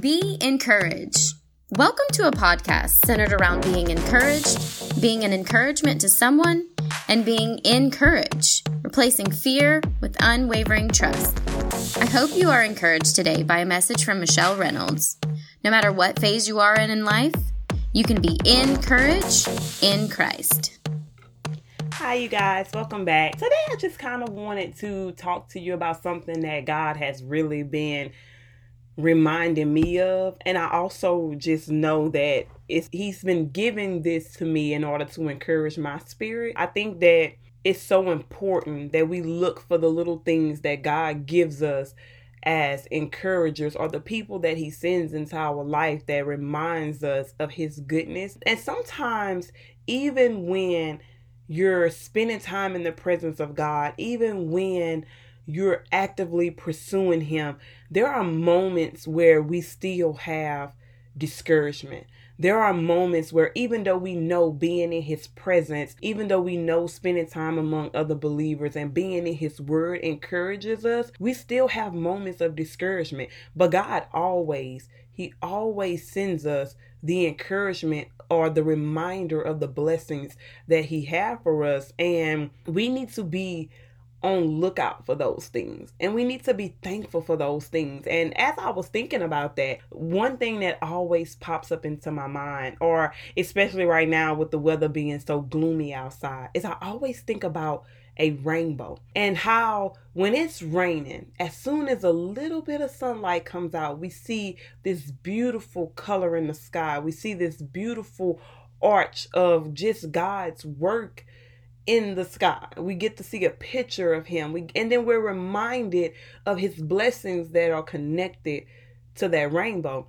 Be encouraged. Welcome to a podcast centered around being encouraged, being an encouragement to someone, and being encouraged, replacing fear with unwavering trust. I hope you are encouraged today by a message from Michelle Reynolds. No matter what phase you are in in life, you can be encouraged in Christ. Hi, you guys. Welcome back. Today, I just kind of wanted to talk to you about something that God has really been reminding me of. And I also just know that it's, He's been giving this to me in order to encourage my spirit. I think that it's so important that we look for the little things that God gives us as encouragers or the people that he sends into our life that reminds us of his goodness. And sometimes even when you're spending time in the presence of God, even when you're actively pursuing him, there are moments where we still have discouragement. There are moments where, even though we know being in His presence, even though we know spending time among other believers and being in His Word encourages us, we still have moments of discouragement. But God always, He always sends us the encouragement or the reminder of the blessings that He has for us. And we need to be on lookout for those things and we need to be thankful for those things and as i was thinking about that one thing that always pops up into my mind or especially right now with the weather being so gloomy outside is i always think about a rainbow and how when it's raining as soon as a little bit of sunlight comes out we see this beautiful color in the sky we see this beautiful arch of just god's work in the sky. We get to see a picture of him. We and then we're reminded of his blessings that are connected to that rainbow.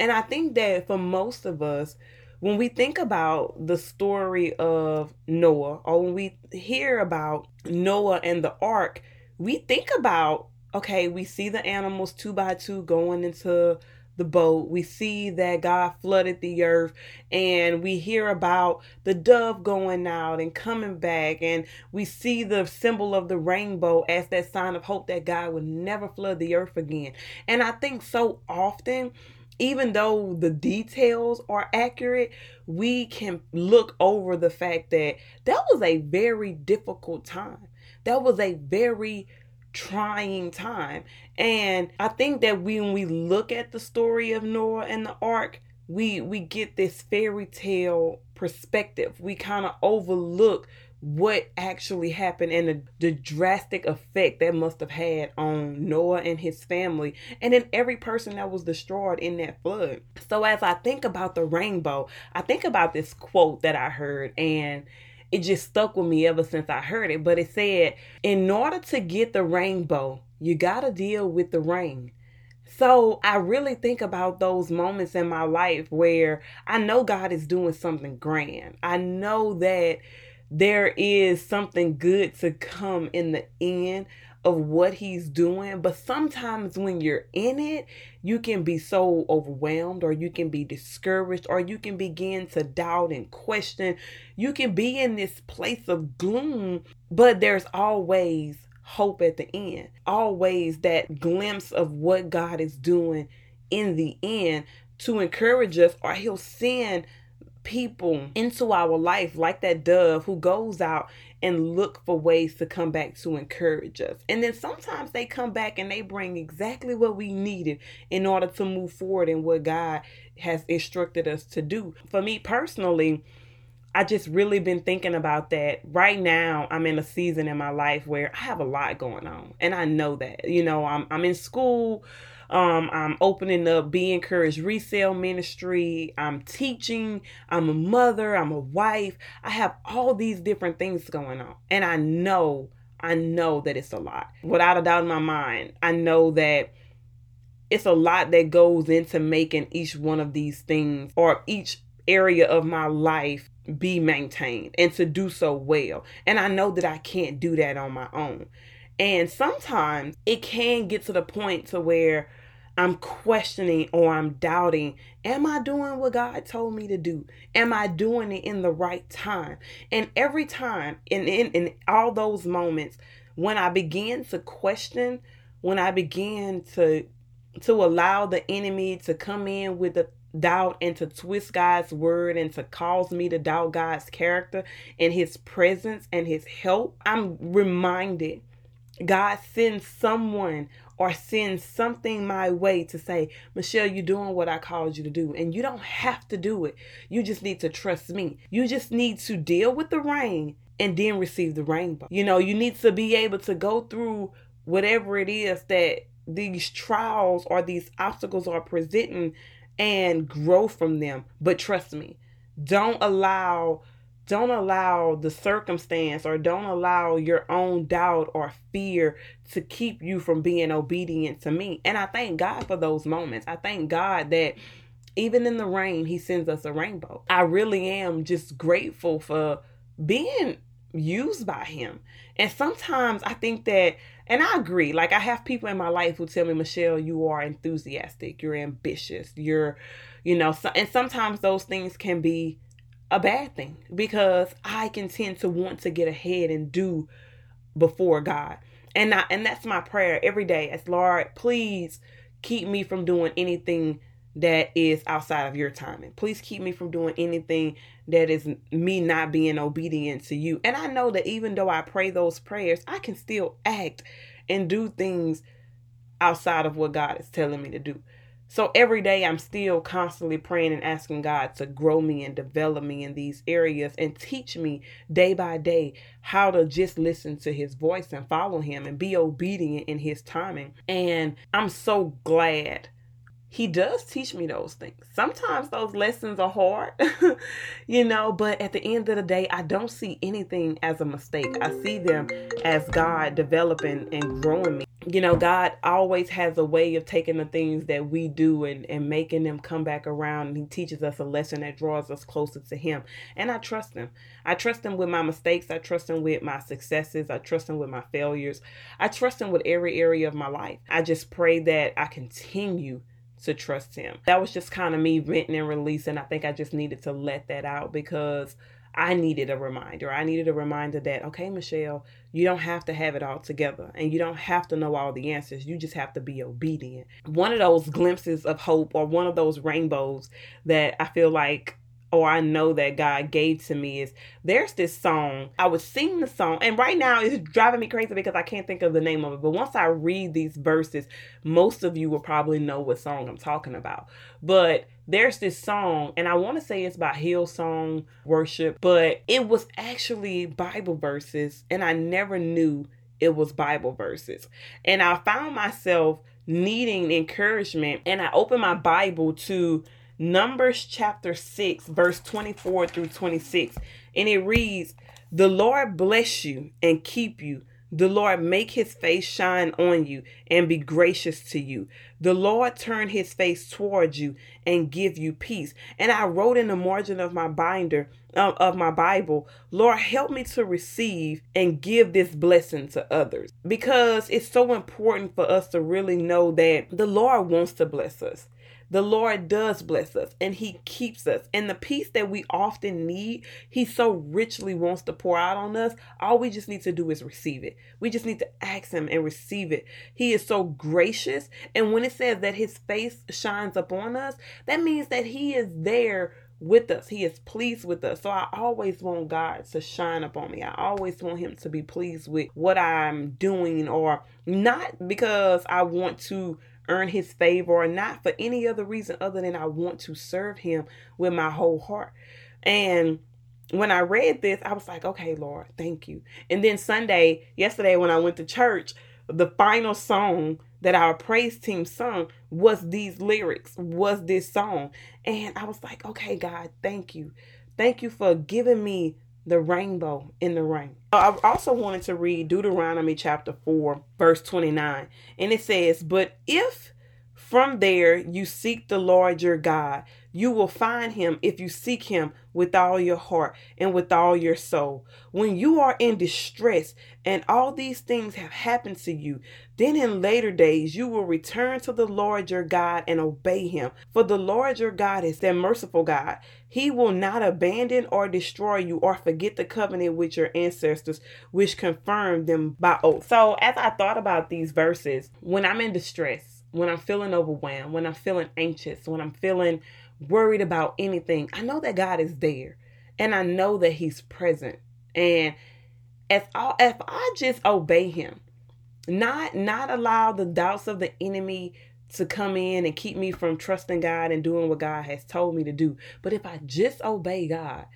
And I think that for most of us, when we think about the story of Noah or when we hear about Noah and the ark, we think about okay, we see the animals two by two going into the boat. We see that God flooded the earth, and we hear about the dove going out and coming back, and we see the symbol of the rainbow as that sign of hope that God would never flood the earth again. And I think so often even though the details are accurate, we can look over the fact that that was a very difficult time. That was a very trying time. And I think that when we look at the story of Noah and the ark, we we get this fairy tale perspective. We kind of overlook what actually happened and the, the drastic effect that must have had on Noah and his family, and then every person that was destroyed in that flood. So, as I think about the rainbow, I think about this quote that I heard, and it just stuck with me ever since I heard it. But it said, in order to get the rainbow, you got to deal with the rain. So I really think about those moments in my life where I know God is doing something grand. I know that there is something good to come in the end of what he's doing. But sometimes when you're in it, you can be so overwhelmed, or you can be discouraged, or you can begin to doubt and question. You can be in this place of gloom, but there's always hope at the end, always that glimpse of what God is doing in the end to encourage us, or he'll send people into our life like that dove who goes out and look for ways to come back to encourage us. And then sometimes they come back and they bring exactly what we needed in order to move forward in what God has instructed us to do. For me personally, I just really been thinking about that. Right now, I'm in a season in my life where I have a lot going on, and I know that. You know, I'm I'm in school. Um, I'm opening up Be Encouraged Resale Ministry. I'm teaching. I'm a mother. I'm a wife. I have all these different things going on. And I know, I know that it's a lot. Without a doubt in my mind, I know that it's a lot that goes into making each one of these things or each area of my life be maintained and to do so well. And I know that I can't do that on my own. And sometimes it can get to the point to where I'm questioning or I'm doubting, am I doing what God told me to do? Am I doing it in the right time? And every time in in, in all those moments when I begin to question when I began to to allow the enemy to come in with the doubt and to twist God's word and to cause me to doubt God's character and his presence and his help, I'm reminded God sends someone or sends something my way to say, Michelle, you're doing what I called you to do. And you don't have to do it. You just need to trust me. You just need to deal with the rain and then receive the rainbow. You know, you need to be able to go through whatever it is that these trials or these obstacles are presenting and grow from them. But trust me, don't allow don't allow the circumstance or don't allow your own doubt or fear to keep you from being obedient to me. And I thank God for those moments. I thank God that even in the rain, He sends us a rainbow. I really am just grateful for being used by Him. And sometimes I think that and I agree. Like I have people in my life who tell me, Michelle, you are enthusiastic, you're ambitious, you're, you know, so, and sometimes those things can be a bad thing because I can tend to want to get ahead and do before God. And I, and that's my prayer every day. As Lord, please keep me from doing anything that is outside of your timing. Please keep me from doing anything that is me not being obedient to you. And I know that even though I pray those prayers, I can still act and do things outside of what God is telling me to do. So every day I'm still constantly praying and asking God to grow me and develop me in these areas and teach me day by day how to just listen to his voice and follow him and be obedient in his timing. And I'm so glad he does teach me those things. Sometimes those lessons are hard, you know, but at the end of the day, I don't see anything as a mistake. I see them as God developing and growing me. You know, God always has a way of taking the things that we do and, and making them come back around. And He teaches us a lesson that draws us closer to Him. And I trust Him. I trust Him with my mistakes. I trust Him with my successes. I trust Him with my failures. I trust Him with every area of my life. I just pray that I continue to trust him. That was just kind of me venting and releasing. I think I just needed to let that out because I needed a reminder. I needed a reminder that, okay, Michelle, you don't have to have it all together and you don't have to know all the answers. You just have to be obedient. One of those glimpses of hope or one of those rainbows that I feel like or I know that God gave to me is there's this song. I was singing the song, and right now it's driving me crazy because I can't think of the name of it. But once I read these verses, most of you will probably know what song I'm talking about. But there's this song, and I want to say it's by Hillsong Worship, but it was actually Bible verses, and I never knew it was Bible verses. And I found myself needing encouragement, and I opened my Bible to Numbers chapter 6, verse 24 through 26. And it reads, The Lord bless you and keep you. The Lord make his face shine on you and be gracious to you. The Lord turn his face towards you and give you peace. And I wrote in the margin of my binder of my Bible, Lord, help me to receive and give this blessing to others because it's so important for us to really know that the Lord wants to bless us the Lord does bless us and He keeps us. And the peace that we often need, He so richly wants to pour out on us. All we just need to do is receive it. We just need to ask Him and receive it. He is so gracious. And when it says that His face shines upon us, that means that He is there with us. He is pleased with us. So I always want God to shine upon me. I always want him to be pleased with what I'm doing or not because I want to earn his favor or not for any other reason other than I want to serve him with my whole heart. And when I read this, I was like, okay, Lord, thank you. And then Sunday, yesterday, when I went to church, the final song that our praise team sung was these lyrics, was this song. And I was like, okay, God, thank you. Thank you for giving me the rainbow in the rain. Uh, I also wanted to read Deuteronomy chapter 4, verse 29. And it says, But if from there you seek the Lord your God, You will find him if you seek him with all your heart and with all your soul. When you are in distress and all these things have happened to you, then in later days you will return to the Lord your God and obey him. For the Lord your God is that merciful God. He will not abandon or destroy you or forget the covenant with your ancestors, which confirmed them by oath. So, as I thought about these verses, when I'm in distress, when I'm feeling overwhelmed, when I'm feeling anxious, when I'm feeling worried about anything, I know that God is there and I know that He's present. And if I, if I just obey Him, not not allow the doubts of the enemy to come in and keep me from trusting God and doing what God has told me to do. But if I just obey God,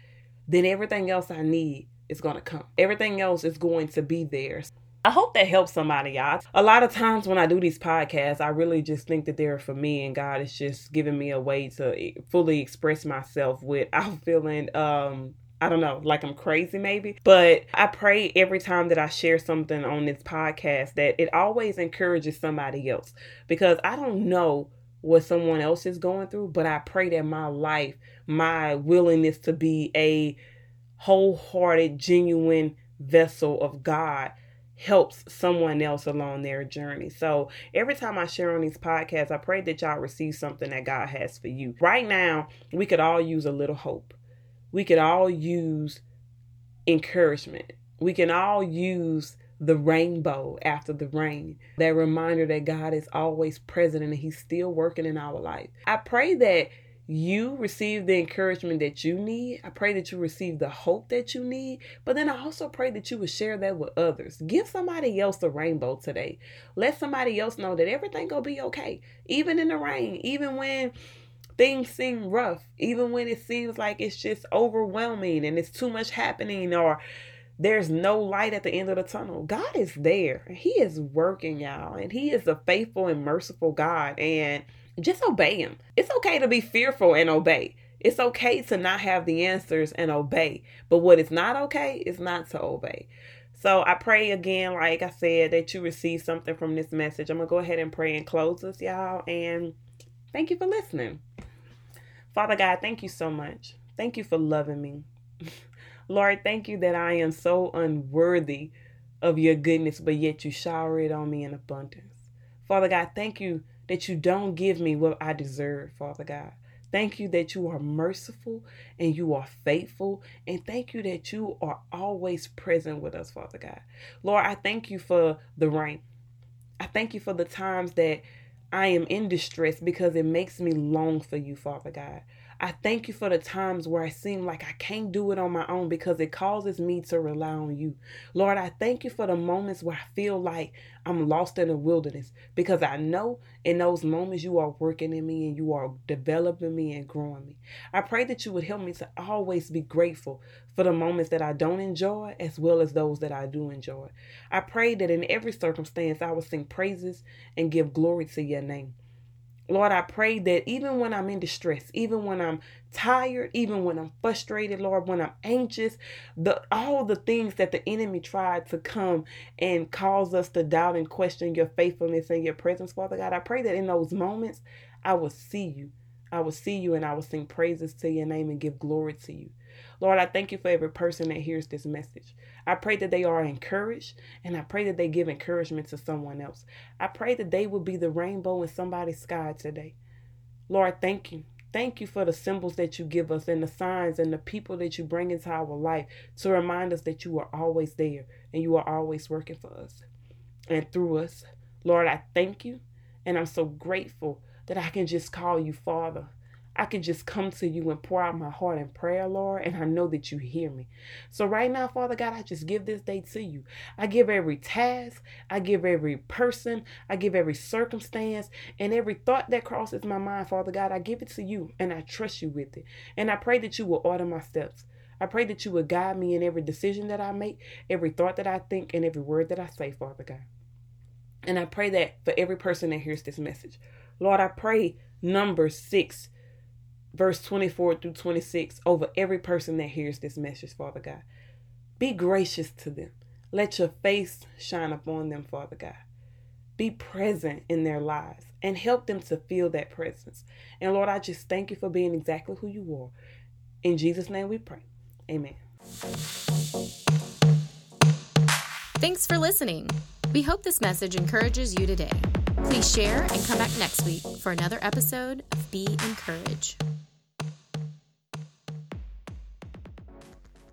then everything else I need is going to come. Everything else is going to be there. I hope that helps somebody, y'all. A lot of times when I do these podcasts, I really just think that they're for me, and God is just giving me a way to fully express myself without feeling um I don't know, like I'm crazy maybe. But I pray every time that I share something on this podcast that it always encourages somebody else because I don't know what someone else is going through, but I pray that my life, my willingness to be a wholehearted, genuine vessel of God helps someone else along their journey. So every time I share on these podcasts, I pray that y'all receive something that God has for you. Right now, we could all use a little hope. We could all use encouragement. We can all use the rainbow after the rain. That reminder that God is always present and He's still working in our life. I pray that you receive the encouragement that you need. I pray that you receive the hope that you need. But then I also pray that you would share that with others. Give somebody else the rainbow today. Let somebody else know that everything gonna be okay. Even in the rain, even when things seem rough, even when it seems like it's just overwhelming and it's too much happening or there's no light at the end of the tunnel. God is there. He is working, y'all. And He is a faithful and merciful God. And just obey him. It's okay to be fearful and obey. It's okay to not have the answers and obey. But what is not okay is not to obey. So I pray again, like I said, that you receive something from this message. I'm going to go ahead and pray and close this, y'all. And thank you for listening. Father God, thank you so much. Thank you for loving me. Lord, thank you that I am so unworthy of your goodness, but yet you shower it on me in abundance. Father God, thank you that you don't give me what I deserve, Father God. Thank you that you are merciful and you are faithful. And thank you that you are always present with us, Father God. Lord, I thank you for the rain. I thank you for the times that I am in distress because it makes me long for you, Father God. I thank you for the times where I seem like I can't do it on my own because it causes me to rely on you. Lord, I thank you for the moments where I feel like I'm lost in the wilderness because I know in those moments you are working in me and you are developing me and growing me. I pray that you would help me to always be grateful for the moments that I don't enjoy as well as those that I do enjoy. I pray that in every circumstance I will sing praises and give glory to your name. Lord, I pray that even when I'm in distress, even when I'm tired, even when I'm frustrated, Lord, when I'm anxious, the all the things that the enemy tried to come and cause us to doubt and question your faithfulness and your presence, Father God, I pray that in those moments I will see you. I will see you and I will sing praises to your name and give glory to you. Lord, I thank you for every person that hears this message. I pray that they are encouraged and I pray that they give encouragement to someone else. I pray that they will be the rainbow in somebody's sky today. Lord, thank you. Thank you for the symbols that you give us and the signs and the people that you bring into our life to remind us that you are always there and you are always working for us and through us. Lord, I thank you and I'm so grateful that I can just call you Father I can just come to you and pour out my heart in prayer, Lord, and I know that you hear me. So, right now, Father God, I just give this day to you. I give every task, I give every person, I give every circumstance, and every thought that crosses my mind, Father God, I give it to you and I trust you with it. And I pray that you will order my steps. I pray that you will guide me in every decision that I make, every thought that I think, and every word that I say, Father God. And I pray that for every person that hears this message. Lord, I pray number six verse 24 through 26 over every person that hears this message, Father God. Be gracious to them. Let your face shine upon them, Father God. be present in their lives and help them to feel that presence. And Lord, I just thank you for being exactly who you are. In Jesus' name we pray. Amen. Thanks for listening. We hope this message encourages you today. Please share and come back next week for another episode of Be Encouraged.